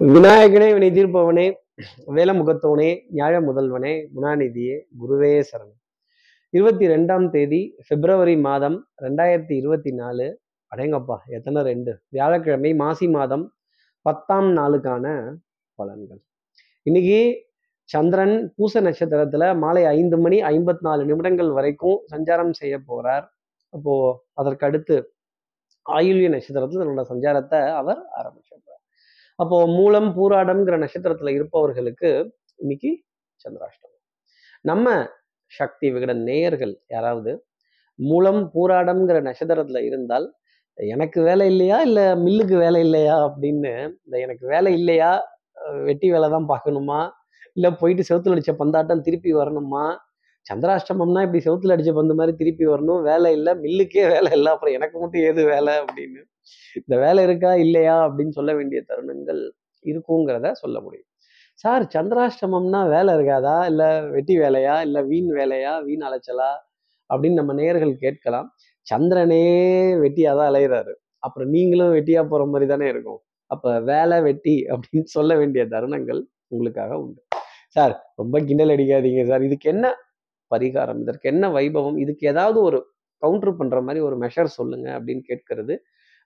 விநாயகனே வினை தீர்ப்பவனே வேல முகத்தவனே நியாய முதல்வனே குணாநிதியே குருவே சரணம். இருபத்தி ரெண்டாம் தேதி பிப்ரவரி மாதம் ரெண்டாயிரத்தி இருபத்தி நாலு அடங்கப்பா எத்தனை ரெண்டு? வியாழக்கிழமை மாசி மாதம் பத்தாம் நாளுக்கான பலன்கள். இன்னைக்கு சந்திரன் பூச நட்சத்திரத்துல மாலை ஐந்து மணி ஐம்பத்தி நாலு நிமிடங்கள் வரைக்கும் சஞ்சாரம் செய்ய போறார். அப்போ அதற்கடுத்து ஆயுள்ய நட்சத்திரத்தில் தன்னோட சஞ்சாரத்தை அவர் ஆரம்பிச்சிருப்பார் அப்போ மூலம் பூராடம்ங்கிற நட்சத்திரத்துல இருப்பவர்களுக்கு இன்னைக்கு சந்திராஷ்டமம். நம்ம சக்தி விகடன் நேயர்கள் யாராவது மூலம் பூராடம்ங்கிற நட்சத்திரத்துல இருந்தால் எனக்கு வேலை இல்லையா? இல்ல மில்லுக்கு வேலை இல்லையா? அப்படின்னு இந்த எனக்கு வேலை இல்லையா? வெட்டி வேலை தான் பார்க்கணுமா? இல்ல போயிட்டு செவுத்துல அடிச்ச பந்தாட்டம் திருப்பி வரணுமா? சந்திராஷ்டமம்னா இப்படி செவுத்துல அடிச்ச பந்து மாதிரி திருப்பி வரணும். வேலை இல்லை மில்லுக்கே வேலை இல்லை. அப்புறம் எனக்கு மட்டும் ஏது வேலை அப்படின்னு இந்த வேலை இருக்கா? இல்லையா? அப்படின்னு சொல்ல வேண்டிய தருணங்கள் இருக்குங்கிறத சொல்ல முடியும். சார் சந்திராஷ்டமம்னா வேலை இருக்காதா? இல்ல வெட்டி வேலையா? இல்ல வீண் வேலையா? வீண் அலைச்சலா? அப்படின்னு நம்ம நேர்கள் கேட்கலாம். சந்திரனே வெட்டியா தான் அலையிறாரு. அப்புறம் நீங்களும் வெட்டியா போற மாதிரி தானே இருக்கும். அப்ப வேலை வெட்டி அப்படின்னு சொல்ல வேண்டிய தருணங்கள் உங்களுக்காக உண்டு. சார் ரொம்ப கிண்டல் அடிக்காதீங்க சார். இதுக்கு என்ன பரிகாரம்? இதற்கு என்ன வைபவம்? இதுக்கு ஏதாவது ஒரு கவுண்டர் பண்ணுற மாதிரி ஒரு மெஷர் சொல்லுங்க அப்படின்னு கேட்கறது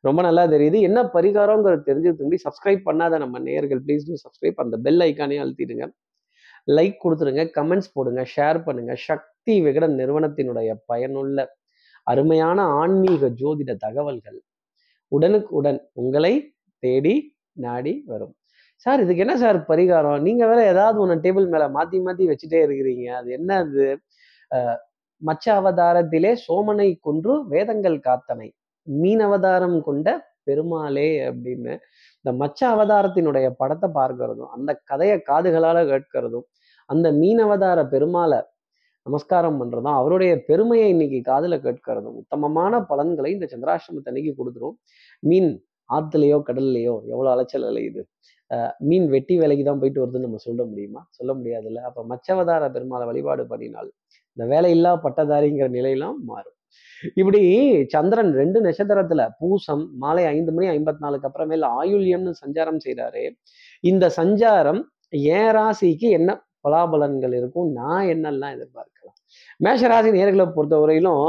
ரொம்ப நல்லா தெரியுது. என்ன பரிகாரங்கிறது தெரிஞ்சதுக்கு முன்னாடி சப்ஸ்கிரைப் பண்ணாத நம்ம நேயர்கள் ப்ளீஸ் டூ சப்ஸ்கிரைப் அந்த பெல் ஐக்கானே அழுத்திடுங்க. லைக் கொடுத்துருங்க கமெண்ட்ஸ் போடுங்க ஷேர் பண்ணுங்க. சக்தி விகடன் நிறுவனத்தினுடைய பயனுள்ள அருமையான ஆன்மீக ஜோதிட தகவல்கள் உடனுக்கு உடன் உங்களை தேடி நாடி வரும். சார் இதுக்கு என்ன சார் பரிகாரம்? நீங்க வேற ஏதாவது ஒன்று டேபிள் மேல மாத்தி மாத்தி வச்சுட்டே இருக்கிறீங்க. அது என்ன அது மச்ச அவதாரத்திலே சோமனை கொன்று வேதங்கள் காத்தனை. மீன் அவதாரம் கொண்ட பெருமாளே அப்படின்னு இந்த மச்ச அவதாரத்தினுடைய படத்தை பார்க்கறதும் அந்த கதையை காதுகளால் கேட்கிறதும் அந்த மீன் அவதார பெருமாளை நமஸ்காரம் பண்றதும் அவருடைய பெருமையை இன்னைக்கு காதுல கேட்கிறதும் உத்தமமான பலன்களை இந்த சந்திராஷ்டமத்தை அன்னைக்கு கொடுத்துரும். மீன் ஆத்துலயோ கடல்லையோ எவ்வளோ அலைச்சல் அலையுது மீன் வெட்டி வேலைக்கு தான் போயிட்டு வருதுன்னு நம்ம சொல்ல முடியுமா? சொல்ல முடியாதுல்ல. அப்போ மச்சவதார பெருமாளை வழிபாடு பண்ணினால் இந்த வேலையில்லா பட்டதாரிங்கிற நிலையெல்லாம் மாறும். இப்படி சந்திரன் ரெண்டு நட்சத்திரத்துல பூசம் மாலை ஐந்து மணி ஐம்பத்தி நாலுக்கு அப்புறமேல ஆயுள்யம்னு சஞ்சாரம் செய்கிறாரு இந்த சஞ்சாரம் ஏன் ராசிக்கு என்ன பலாபலன்கள் இருக்கும் நான் என்னெல்லாம் எதிர்பார்க்கலாம்? மேஷராசி நேர்களை பொறுத்தவரையிலும்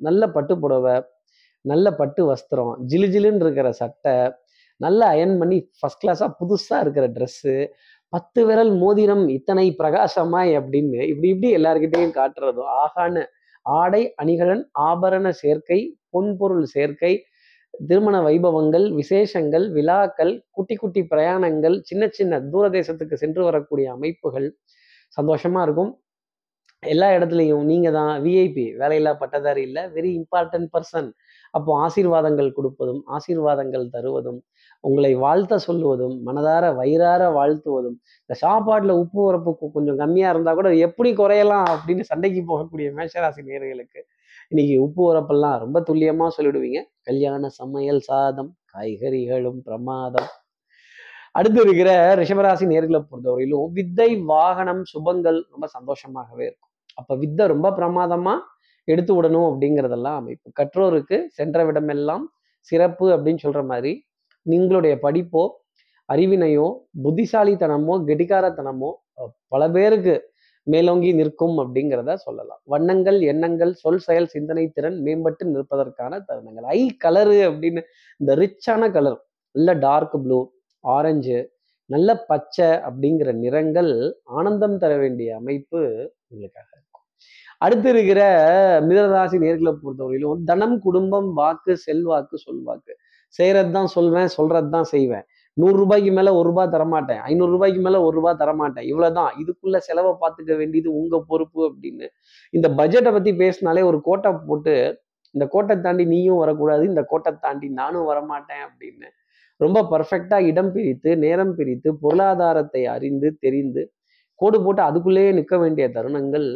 நல்ல பட்டு புடவை நல்ல பட்டு வஸ்திரம் ஜிலு ஜிலுன்னு இருக்கிற சட்டை நல்ல அயன் பண்ணி ஃபர்ஸ்ட் கிளாஸாக புதுசாக இருக்கிற ட்ரெஸ்ஸு பத்து விரல் மோதிரம் இத்தனை பிரகாசமாய் அப்படின்னு இப்படி இப்படி எல்லாருக்கிட்டேயும் காட்டுறதும் ஆகான்னு ஆடை அணிகலன் ஆபரண சேர்க்கை பொன்பொருள் சேர்க்கை திருமண வைபவங்கள் விசேஷங்கள் விழாக்கள் குட்டி குட்டி பிரயாணங்கள் சின்ன சின்ன தூர தேசத்துக்கு சென்று வரக்கூடிய அமைப்புகள் சந்தோஷமா இருக்கும். எல்லா இடத்துலையும் நீங்க தான் விஐபி வேலையில்லா பட்டதாரி இல்லை வெரி இம்பார்ட்டன்ட் பர்சன் அப்போ ஆசீர்வாதங்கள் கொடுப்பதும் ஆசீர்வாதங்கள் தருவதும் உங்களை வாழ்த்த சொல்லுவதும் மனதார வயிறார வாழ்த்துவதும் இந்த சாப்பாட்டுல உப்பு உரப்பு கொஞ்சம் கம்மியா இருந்தா கூட எப்படி குறையலாம் அப்படின்னு சண்டைக்கு போகக்கூடிய மேஷராசி நேர்களுக்கு இன்னைக்கு உப்பு உரப்பெல்லாம் ரொம்ப துல்லியமா சொல்லிடுவீங்க. கல்யாண சமையல் சாதம் காய்கறிகளும் பிரமாதம். அடுத்து இருக்கிற ரிஷபராசி நேர்களை பொறுத்தவரையிலும் வித்தை வாகனம் சுபங்கள் ரொம்ப சந்தோஷமாகவே இருக்கும். அப்ப வித்தை ரொம்ப பிரமாதமா எடுத்து விடணும் அப்படிங்கிறதெல்லாம் அமைப்பு. கற்றோருக்கு சென்ற விடமெல்லாம் சிறப்பு அப்படின்னு சொல்ற மாதிரி நீங்களுடைய படிப்போ அறிவினையோ புத்திசாலித்தனமோ கெட்டிக்காரத்தனமோ பல பேருக்கு மேலோங்கி நிற்கும் அப்படிங்கிறத சொல்லலாம். வண்ணங்கள் எண்ணங்கள் சொல் செயல் சிந்தனை திறன் மேம்பட்டு நிற்பதற்கான தருணங்கள். ஐ கலரு அப்படின்னு இந்த ரிச்சான கலர் நல்ல டார்க் ப்ளூ ஆரஞ்சு நல்ல பச்சை அப்படிங்கிற நிறங்கள் ஆனந்தம் தர வேண்டிய அமைப்பு உங்களுக்காக இருக்கும். அடுத்து இருக்கிற மிதனராசி நேர்களை பொறுத்தவரையிலும் தனம் குடும்பம் வாக்கு செல்வாக்கு சொல்வாக்கு. செய்கிறது தான் சொல்வேன் சொல்கிறது தான் செய்வேன். நூறு ரூபாய்க்கு ஒரு ரூபா தரமாட்டேன். ஐநூறு ரூபாய்க்கு மேலே ஒரு ரூபா தரமாட்டேன். இவ்வளோதான் இதுக்குள்ள செலவை பார்த்துக்க வேண்டியது உங்கள் பொறுப்பு அப்படின்னு. இந்த பட்ஜெட்டை பற்றி பேசினாலே ஒரு கோட்டை போட்டு இந்த கோட்டை தாண்டி நீயும் வரக்கூடாது இந்த கோட்டை தாண்டி நானும் வரமாட்டேன் அப்படின்னு. ரொம்ப பர்ஃபெக்டாக இடம் பிரித்து நேரம் பிரித்து பொருளாதாரத்தை அறிந்து தெரிந்து கோடு போட்டு அதுக்குள்ளேயே நிற்க வேண்டிய தருணங்கள்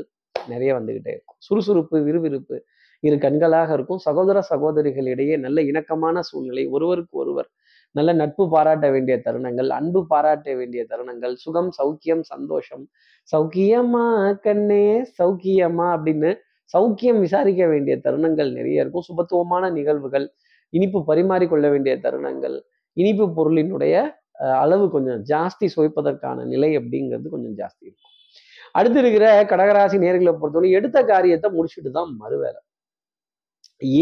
நிறைய வந்துக்கிட்டே இருக்கும். சுறுசுறுப்பு விறுவிறுப்பு. இரு கண்களாக இருக்கும். சகோதர சகோதரிகளிடையே நல்ல இணக்கமான சூழ்நிலை ஒருவருக்கு ஒருவர் நல்ல நட்பு பாராட்ட வேண்டிய தருணங்கள் அன்பு பாராட்ட வேண்டிய தருணங்கள் சுகம் சௌக்கியம் சந்தோஷம். சௌக்கியமா கண்ணே சௌக்கியமா அப்படின்னு சௌக்கியம் விசாரிக்க வேண்டிய தருணங்கள் நிறைய இருக்கும். சுபத்துவமான நிகழ்வுகள் இனிப்பு பரிமாறிக்கொள்ள வேண்டிய தருணங்கள் இனிப்பு பொருளினுடைய அளவு கொஞ்சம் ஜாஸ்தி சுவைப்பதற்கான நிலை அப்படிங்கிறது கொஞ்சம் ஜாஸ்தி இருக்கும். அடுத்து இருக்கிற கடகராசி நேர்களை பொறுத்தவரை எடுத்த காரியத்தை முடிச்சுட்டு தான் மறுவேலை.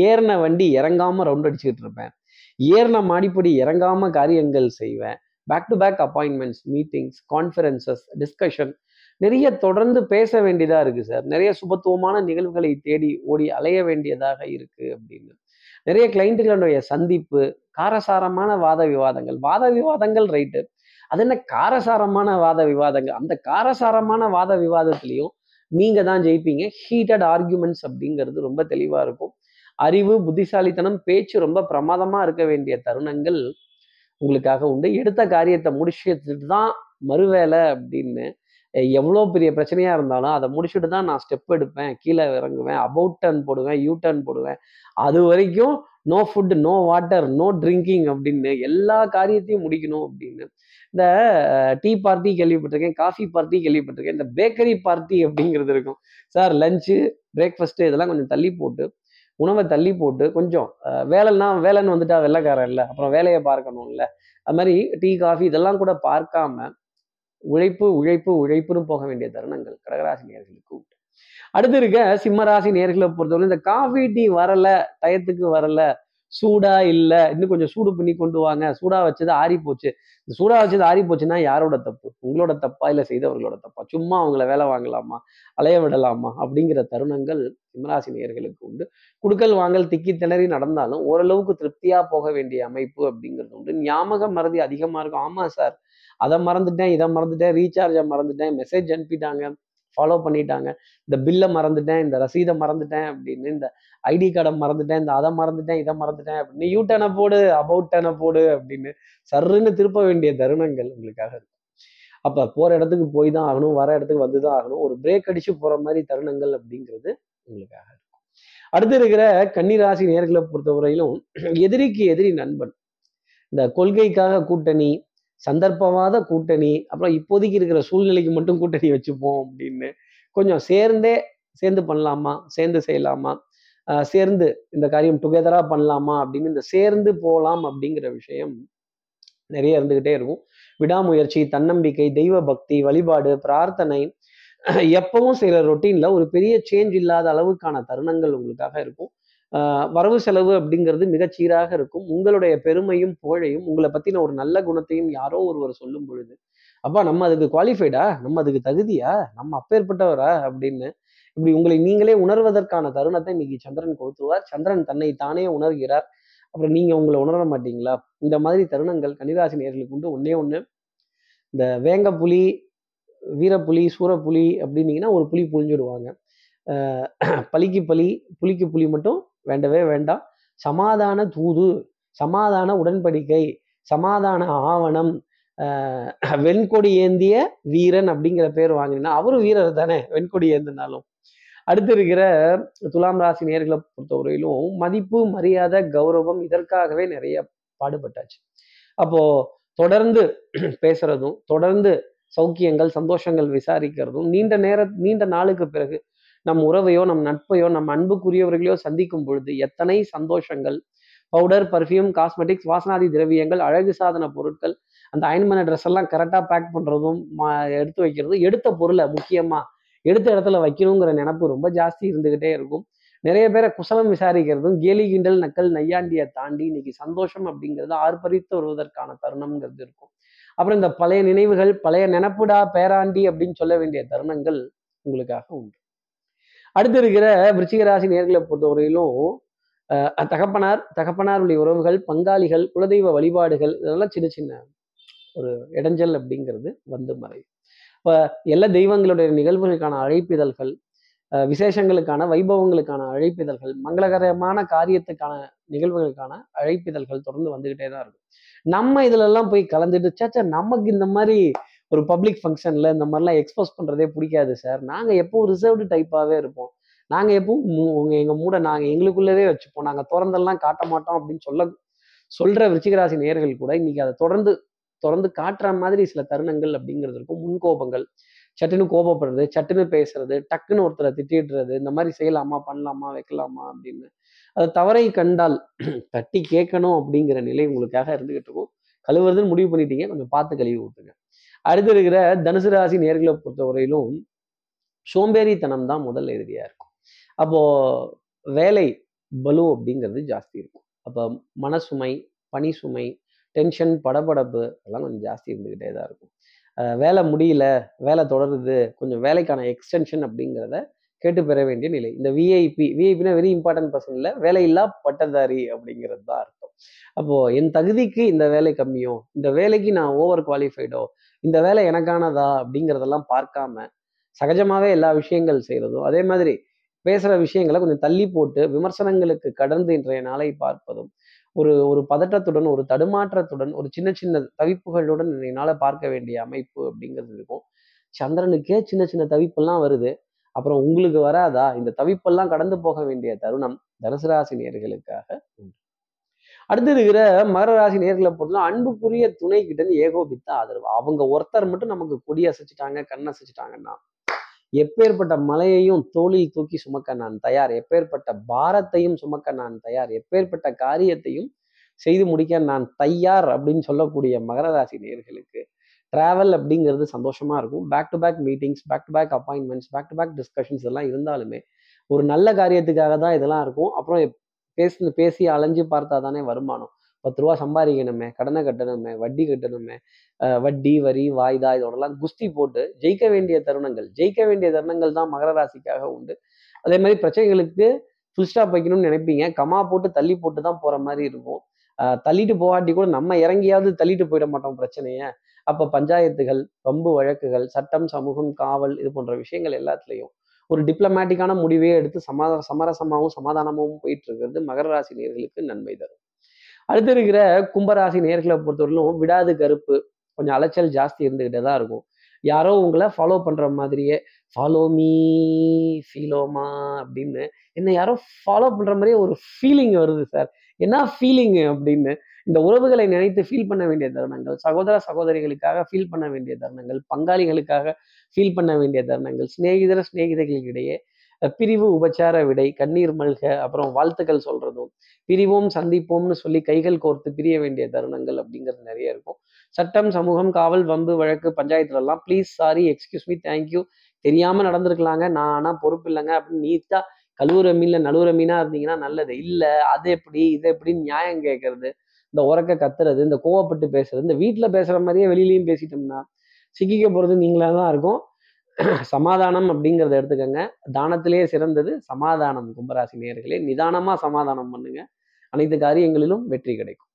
ஏறின வண்டி இறங்காம ரவுண்ட் அடிச்சுக்கிட்டு இருப்பேன். ஏறின மாடிப்படி இறங்காம காரியங்கள் செய்வேன். Back to back appointments meetings conferences discussion நிறைய தொடர்ந்து பேச வேண்டியதா இருக்கு சார் நிறைய சுபத்துவமான நிகழ்வுகளை தேடி ஓடி அலைய வேண்டியதாக இருக்கு அப்படின்னு. நிறைய கிளைண்ட்டுகளுடைய சந்திப்பு காரசாரமான வாத விவாதங்கள். வாத விவாதங்கள் ரைட்டு அது என்ன காரசாரமான வாத விவாதங்கள்? அந்த காரசாரமான வாத விவாதத்திலையும் நீங்க தான் ஜெயிப்பீங்க. ஹீட்டட் ஆர்குமெண்ட்ஸ் அப்படிங்கிறது ரொம்ப தெளிவா இருக்கும். அறிவு புத்திசாலித்தனம் பேச்சு ரொம்ப பிரமாதமா இருக்க வேண்டிய தருணங்கள் உங்களுக்காக உண்டு. எடுத்த காரியத்தை முடிச்சுட்டு தான் மறுவேலை அப்படின்னு எவ்வளோ பெரிய பிரச்சனையாக இருந்தாலும் அதை முடிச்சுட்டு தான் நான் ஸ்டெப் எடுப்பேன் கீழே இறங்குவேன் அபவுட் டர்ன் போடுவேன் யூ டர்ன் போடுவேன். அது வரைக்கும் no food no water no drinking அப்படின்னு எல்லா காரியத்தையும் முடிக்கணும் அப்படின்னு. இந்த டீ பார்ட்டி கேள்விப்பட்டிருக்கேன் காஃபி பார்ட்டி கேள்விப்பட்டிருக்கேன் இந்த பேக்கரி பார்ட்டி அப்படிங்கிறது இருக்கும். சார் லஞ்சு பிரேக்ஃபாஸ்ட்டு இதெல்லாம் கொஞ்சம் தள்ளி போட்டு உணவை தள்ளி போட்டு கொஞ்சம் வேலைன்னா வேலைன்னு வந்துட்டா வெள்ளைக்காரன் இல்லை அப்புறம் வேலையை பார்க்கணும்ல. அது மாதிரி டீ காஃபி இதெல்லாம் கூட பார்க்காம உழைப்பு உழைப்பு உழைப்புன்னு போக வேண்டிய தருணங்கள் கடகராசி நேர்களுக்கு உண்டு அடுத்து இருக்க சிம்மராசி நேர்களை பொறுத்தவரை இந்த காஃபி டீ வரல டயத்துக்கு வரல சூடா இல்லை. இன்னும் கொஞ்சம் சூடு பண்ணி கொண்டு வாங்க. சூடா வச்சது ஆறி போச்சு. சூடா வச்சது ஆறி போச்சுன்னா யாரோட தப்பு? உங்களோட தப்பா இல்லை செய்தவர்களோட தப்பா? சும்மா அவங்கள வேலை வாங்கலாமா? அலைய விடலாமா? அப்படிங்கிற தருணங்கள் சிம்மராசி நேர்களுக்கு உண்டு. குடுக்கல் வாங்கல் திக்கி திணறி நடந்தாலும் ஓரளவுக்கு திருப்தியா போக வேண்டிய அமைப்பு அப்படிங்கிறது உண்டு. ஞாபக மறதி அதிகமா இருக்கும். ஆமா சார். அதை மறந்துட்டேன் இதை மறந்துட்டேன் ரீசார்ஜை மறந்துட்டேன். மெசேஜ் அனுப்பிட்டாங்க. ஃபாலோ பண்ணிட்டாங்க. இந்த பில்லை மறந்துட்டேன் இந்த ரசீதை மறந்துட்டேன் அப்படின்னு இந்த ஐடி கார்டை மறந்துட்டேன் இந்த அதை மறந்துட்டேன் இதை மறந்துட்டேன் அப்படின்னு யூட்டனை போடு அபவுட் டேனை போடு அப்படின்னு சர்ன்னு திருப்ப வேண்டிய தருணங்கள் உங்களுக்காக இருக்கும் அப்போ போகிற இடத்துக்கு போய் தான் ஆகணும் வர இடத்துக்கு வந்து தான் ஆகணும் ஒரு பிரேக் அடிச்சு போகிற மாதிரி தருணங்கள் அப்படிங்கிறது உங்களுக்காக இருக்கும் அடுத்து இருக்கிற கன்னிராசி நேர்களை பொறுத்தவரையிலும் எதிரிக்கு எதிரி நண்பன். இந்த கொள்கைக்காக கூட்டணி சந்தர்ப்பவாத கூட்டணி அப்புறம் இப்போதைக்கு இருக்கிற சூழ்நிலைக்கு மட்டும் கூட்டணி வச்சுப்போம் அப்படின்னு கொஞ்சம் சேர்ந்தே சேர்ந்து பண்ணலாமா? சேர்ந்து செய்யலாமா? சேர்ந்து இந்த காரியம் டுகெதராக பண்ணலாமா? அப்படின்னு இந்த சேர்ந்து போகலாம் அப்படிங்கிற விஷயம் நிறைய இருந்துக்கிட்டே இருக்கும். விடாமுயற்சி தன்னம்பிக்கை தெய்வ பக்தி வழிபாடு பிரார்த்தனை எப்பவும் செய்கிற ரொட்டீனில் ஒரு பெரிய சேஞ்ச் இல்லாத அளவுக்கான தருணங்கள் உங்களுக்காக இருக்கும். வரவு செலவு அப்படிங்கிறது மிகச்சீராக இருக்கும். உங்களுடைய பெருமையும் புகழையும் உங்களை பத்தின ஒரு நல்ல குணத்தையும் யாரோ ஒருவர் சொல்லும் பொழுது அப்பா நம்ம அதுக்கு குவாலிஃபைடா நம்ம அதுக்கு தகுதியா? நம்ம அப்பேற்பட்டவரா? அப்படின்னு இப்படி உங்களை நீங்களே உணர்வதற்கான தருணத்தை இன்னைக்கு சந்திரன் கொடுத்துருவார். சந்திரன் தன்னை தானே உணர்கிறார். அப்புறம் நீங்க உங்களை உணர மாட்டீங்களா? இந்த மாதிரி தருணங்கள் கன்னிராசி நேர்களுக்கு உண்டு. ஒன்னே ஒன்று இந்த வேங்க புலி வீரப்புலி சூரப்புலி அப்படின்னீங்கன்னா ஒரு புலி புழிஞ்சுடுவாங்க. பலிக்கு பலி புலிக்கு புலி மட்டும் வேண்டவே வேண்டாம். சமாதான தூது சமாதான உடன்படிக்கை சமாதான ஆவணம் வெண்கொடி ஏந்திய வீரன் அப்படிங்கிற பேர் வாங்கினா அவரும் வீரர் தானே வெண்கொடி ஏந்தினாலும். அடுத்து இருக்கிற துலாம் ராசி நேர்களை பொறுத்தவரையிலும் மதிப்பு மரியாதை கௌரவம் இதற்காகவே நிறைய பாடுபட்டாச்சு. அப்போ தொடர்ந்து பேசுறதும் தொடர்ந்து சௌக்கியங்கள் சந்தோஷங்கள் விசாரிக்கிறதும் நீண்ட நேர நீண்ட நாளுக்கு பிறகு நம் உறவையோ நம் நட்பையோ நம் அன்புக்குரியவர்களையோ சந்திக்கும் பொழுது எத்தனை சந்தோஷங்கள். பவுடர் பர்ஃப்யூம் காஸ்மெட்டிக்ஸ் வாசனாதி திரவியங்கள் அழகு சாதன பொருட்கள் அந்த அயன் பண்ண ட்ரெஸ் எல்லாம் கரெக்டாக பேக் பண்ணுறதும் எடுத்து வைக்கிறதும் எடுத்த பொருளை முக்கியமாக எடுத்த இடத்துல வைக்கணுங்கிற நினப்பு ரொம்ப ஜாஸ்தி இருந்துக்கிட்டே இருக்கும். நிறைய பேரை குசலம் விசாரிக்கிறதும் கேலி கிண்டல் நக்கல் நையாண்டியை தாண்டி இன்னைக்கு சந்தோஷம் அப்படிங்கிறது ஆர்ப்பரித்து வருவதற்கான தருணம்ங்கிறது இருக்கும். அப்புறம் இந்த பழைய நினைவுகள் பழைய நினப்புடா பேராண்டி அப்படின்னு சொல்ல வேண்டிய தருணங்கள் உங்களுக்காக உண்டு. அடுத்து இருக்கிற விருச்சிகராசி நேர்களை பொறுத்தவரையிலும் தகப்பனார் தகப்பனார் உள்ள உறவுகள் பங்காளிகள் குலதெய்வ வழிபாடுகள் இதெல்லாம் சின்ன சின்ன ஒரு இடைஞ்சல் அப்படிங்கிறது வந்து மறை இப்போ எல்லா தெய்வங்களுடைய நிகழ்வுகளுக்கான அழைப்பிதழ்கள் விசேஷங்களுக்கான வைபவங்களுக்கான அழைப்பிதழ்கள் மங்களகரமான காரியத்துக்கான நிகழ்வுகளுக்கான அழைப்பிதழ்கள் தொடர்ந்து வந்துகிட்டே தான் இருக்கும். நம்ம இதுலெல்லாம் போய் கலந்துட்டு சாச்சா நமக்கு இந்த மாதிரி ஒரு பப்ளிக் ஃபங்க்ஷனில் இந்த மாதிரிலாம் எக்ஸ்போஸ் பண்ணுறதே பிடிக்காது சார் நாங்கள் எப்பவும் ரிசர்வ்டு டைப்பாகவே இருப்போம். நாங்கள் எப்பவும் எங்கள் மூட நாங்கள் எங்களுக்குள்ளவே வச்சுப்போம். நாங்கள் திறந்தெல்லாம் காட்ட மாட்டோம் அப்படின்னு சொல்ல சொல்கிற விருச்சிகராசி நேர்கள் கூட இன்னைக்கு அதை தொடர்ந்து தொடர்ந்து காட்டுற மாதிரி சில தருணங்கள் அப்படிங்கிறது இருக்கும். முன்கோபங்கள். சட்டுன்னு கோபப்படுறது சட்டுன்னு பேசுறது டக்குன்னு ஒருத்தரை திட்டிடுறது இந்த மாதிரி செய்யலாமா பண்ணலாமா வைக்கலாமா அப்படின்னு. அதை தவறை கண்டால் தட்டி கேட்கணும் அப்படிங்கிற நிலை உங்களுக்காக இருந்துகிட்டு இருக்கும். கழுவுறதுன்னு முடிவு பண்ணிட்டீங்க. கொஞ்சம் பார்த்து கழுவி விட்டுருங்க. அடுத்து இருக்கிற தனுசு ராசி நேர்களை பொறுத்தவரையிலும் சோம்பேறித்தனம் தான் முதல் எதிரியா இருக்கும். அப்போ வேலை பலு அப்படிங்கிறது ஜாஸ்தி இருக்கும். அப்போ மனசுமை பனி சுமை டென்ஷன் படபடப்பு அதெல்லாம் கொஞ்சம் ஜாஸ்தி இருந்துக்கிட்டே தான் இருக்கும். வேலை முடியல வேலை தொடருது கொஞ்சம் வேலைக்கான எக்ஸ்டென்ஷன் அப்படிங்கிறத கேட்டு பெற வேண்டிய நிலை. இந்த விஐபி விஐபினா வெரி இம்பார்ட்டன்ட் பர்சன் இல்லை வேலையில்லா பட்டதாரி அப்படிங்கிறது தான் அர்த்தம். அப்போ என் தகுதிக்கு இந்த வேலை கம்மியோ இந்த வேலைக்கு நான் ஓவர் குவாலிஃபைடோ இந்த வேலை எனக்கானதா அப்படிங்கிறதெல்லாம் பார்க்காம சகஜமாகவே எல்லா விஷயங்கள் செய்கிறதும் அதே மாதிரி பேசுகிற விஷயங்களை கொஞ்சம் தள்ளி போட்டு விமர்சனங்களுக்கு கடந்து இன்றைய நாளை பார்ப்பதும் ஒரு ஒரு பதட்டத்துடன் ஒரு தடுமாற்றத்துடன் ஒரு சின்ன சின்ன தவிப்புகளுடன் என்னால் பார்க்க வேண்டிய அமைப்பு அப்படிங்கிறது இருக்கும். சந்திரனுக்கே சின்ன சின்ன தவிப்பெல்லாம் வருது. அப்புறம் உங்களுக்கு வராதா? இந்த தவிப்பெல்லாம் கடந்து போக வேண்டிய தருணம் தனுசு ராசினியர்களுக்காக அடுத்து இருக்கிற மகர ராசி நேர்களை பொறுத்தவரை அன்புக்குரிய துணை கிட்ட இருந்து ஏகோபித்த ஆதரவு. அவங்க ஒருத்தர் மட்டும் நமக்கு கொடி அசைச்சிட்டாங்க கண் அசைச்சிட்டாங்கன்னா எப்பேற்பட்ட மலையையும் தோளில் தூக்கி சுமக்க நான் தயார். எப்பேற்பட்ட பாரத்தையும் சுமக்க நான் தயார். எப்பேற்பட்ட காரியத்தையும் செய்து முடிக்க நான் தயார் அப்படின்னு சொல்லக்கூடிய மகர ராசி நேர்களுக்கு ட்ராவல் அப்படிங்கிறது சந்தோஷமா இருக்கும். Back to back meetings back to back appointments back to back discussions எல்லாம் இருந்தாலுமே ஒரு நல்ல காரியத்துக்காக தான் இதெல்லாம் இருக்கும். அப்புறம் பேசு பேசி அலைஞ்சு பார்த்தா தானே வருமானம். பத்து ரூபா சம்பாதிக்கணுமே கடனை கட்டணுமே வட்டி கட்டணுமே வட்டி வரி வாய்தா இதோடலாம் குஸ்தி போட்டு ஜெயிக்க வேண்டிய தருணங்கள் ஜெயிக்க வேண்டிய தருணங்கள் தான் மகர ராசிக்காக உண்டு. அதே மாதிரி பிரச்சனைகளுக்கு ஃபுல் ஸ்டாப் வைக்கணும்னு நினைப்பீங்க. கமா போட்டு தள்ளி போட்டு தான் போற மாதிரி இருக்கும். தள்ளிட்டு போகாட்டி கூட நம்ம இறங்கியாவது தள்ளிட்டு போயிட மாட்டோம் பிரச்சனைய. அப்ப பஞ்சாயத்துகள் பம்பு வழக்குகள் சட்டம் சமூகம் காவல் இது போன்ற விஷயங்கள் எல்லாத்துலேயும் ஒரு டிப்ளமேட்டிக்கான முடிவே எடுத்து சமா சமரசமாகவும் சமாதானமாகவும் போயிட்டு இருக்கிறது மகர ராசி நேர்களுக்கு நன்மை தரும். அடுத்து இருக்கிற கும்பராசி நேர்களை பொறுத்தவரையிலும் விடாது கருப்பு. கொஞ்சம் அலைச்சல் ஜாஸ்தி இருந்துகிட்டே தான் இருக்கும். யாரோ உங்களை ஃபாலோ பண்ற மாதிரியே ஃபாலோ மீ ஃபீலோமா அப்படின்னு என்ன யாரோ ஃபாலோ பண்ற மாதிரியே ஒரு ஃபீலிங் வருது சார். என்ன ஃபீலிங் அப்படின்னு இந்த உறவுகளை நினைத்து ஃபீல் பண்ண வேண்டிய தருணங்கள் சகோதர சகோதரிகளுக்காக ஃபீல் பண்ண வேண்டிய தருணங்கள் பங்காளிகளுக்காக ஃபீல் பண்ண வேண்டிய தருணங்கள் சிநேகிதர சிநேகிதர்களுக்கிடையே பிரிவு உபச்சார விடை கண்ணீர் மல்க அப்புறம் வாழ்த்துக்கள் சொல்றதும் பிரிவோம் சந்திப்போம்னு சொல்லி கைகள் கோர்த்து பிரிய வேண்டிய தருணங்கள் அப்படிங்கிறது நிறைய இருக்கும். சட்டம் சமூகம் காவல் வம்பு வழக்கு பஞ்சாயத்துல எல்லாம் please sorry excuse me thank you தெரியாம நடந்திருக்கலாங்க நான் ஆனா பொறுப்பு இல்லைங்க அப்படின்னு நீட்டா கழுவுற மீன்ல நழுவுற மீனா இருந்தீங்கன்னா நல்லது. இல்ல அது எப்படி இது எப்படின்னு நியாயம் கேட்கறது இந்த உறக்க கத்துறது இந்த கோவப்பட்டு பேசுறது இந்த வீட்டில் பேசுற மாதிரியே வெளியிலையும் பேசிட்டோம்னா சிக்கிக்க போகிறது நீங்களாக தான் இருக்கும். சமாதானம் அப்படிங்கிறத எடுத்துக்கோங்க. தானத்திலேயே சிறந்தது சமாதானம் கும்பராசி நேர்களே நிதானமாக சமாதானம் பண்ணுங்க. அனைத்து காரியங்களிலும் வெற்றி கிடைக்கும்.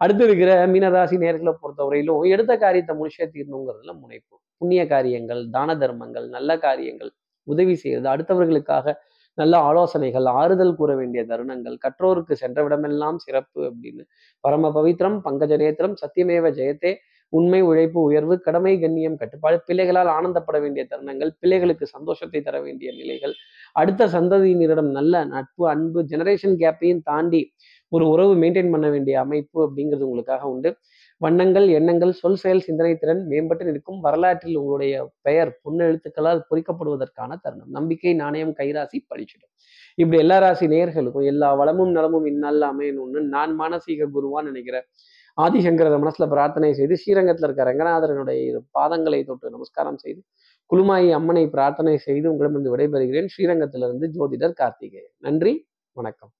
அடுத்து இருக்கிற மீனராசி நேர்களை பொறுத்தவரையிலும் எடுத்த காரியத்தை முடிச்சே தீரணுங்கிறதுல முனைப்பு. புண்ணிய காரியங்கள் தான தர்மங்கள் நல்ல காரியங்கள் உதவி செய்யறது அடுத்தவர்களுக்காக நல்ல ஆலோசனைகள் ஆறுதல் கூற வேண்டிய தருணங்கள் கற்றோருக்கு சென்ற விடமெல்லாம் சிறப்பு அப்படின்னு. பரம பவித்ரம் பங்கஜ நேத்திரம் சத்தியமேவ ஜெயத்தே உண்மை உழைப்பு உயர்வு கடமை கண்ணியம் கட்டுப்பாடு பிள்ளைகளால் ஆனந்தப்பட வேண்டிய தருணங்கள் பிள்ளைகளுக்கு சந்தோஷத்தை தர வேண்டிய நிலைகள். அடுத்த சந்ததியினரிடம் நல்ல நட்பு அன்பு ஜெனரேஷன் கேப்பையும் தாண்டி ஒரு உறவு மெயின்டைன் பண்ண வேண்டிய அமைப்பு அப்படிங்கிறது உங்களுக்காக உண்டு. வண்ணங்கள் எண்ணங்கள் சொல் செயல் சிந்தனை திறன் மேம்பட்டு நிற்கும் வரலாற்றில் உங்களுடைய பெயர் பொன்னெழுத்துக்களால் பொறிக்கப்படுவதற்கான தருணம். நம்பிக்கை நாணயம் கைராசி பழிச்சிடும் இப்படி எல்லா ராசி நேர்களுக்கும் எல்லா வளமும் நலமும் இந்நாளில் அமையணும்னு நான் மானசீக குருவான்னு நினைக்கிறேன். ஆதிசங்கரர் மனசுல பிரார்த்தனை செய்து ஸ்ரீரங்கத்தில் இருக்க ரங்கநாதரனுடைய பாதங்களை தொட்டு நமஸ்காரம் செய்து குழுமாயி அம்மனை பிரார்த்தனை செய்து உங்களிடமிருந்து விடைபெறுகிறேன். ஸ்ரீரங்கத்திலிருந்து ஜோதிடர் கார்த்திகேயன். நன்றி வணக்கம்.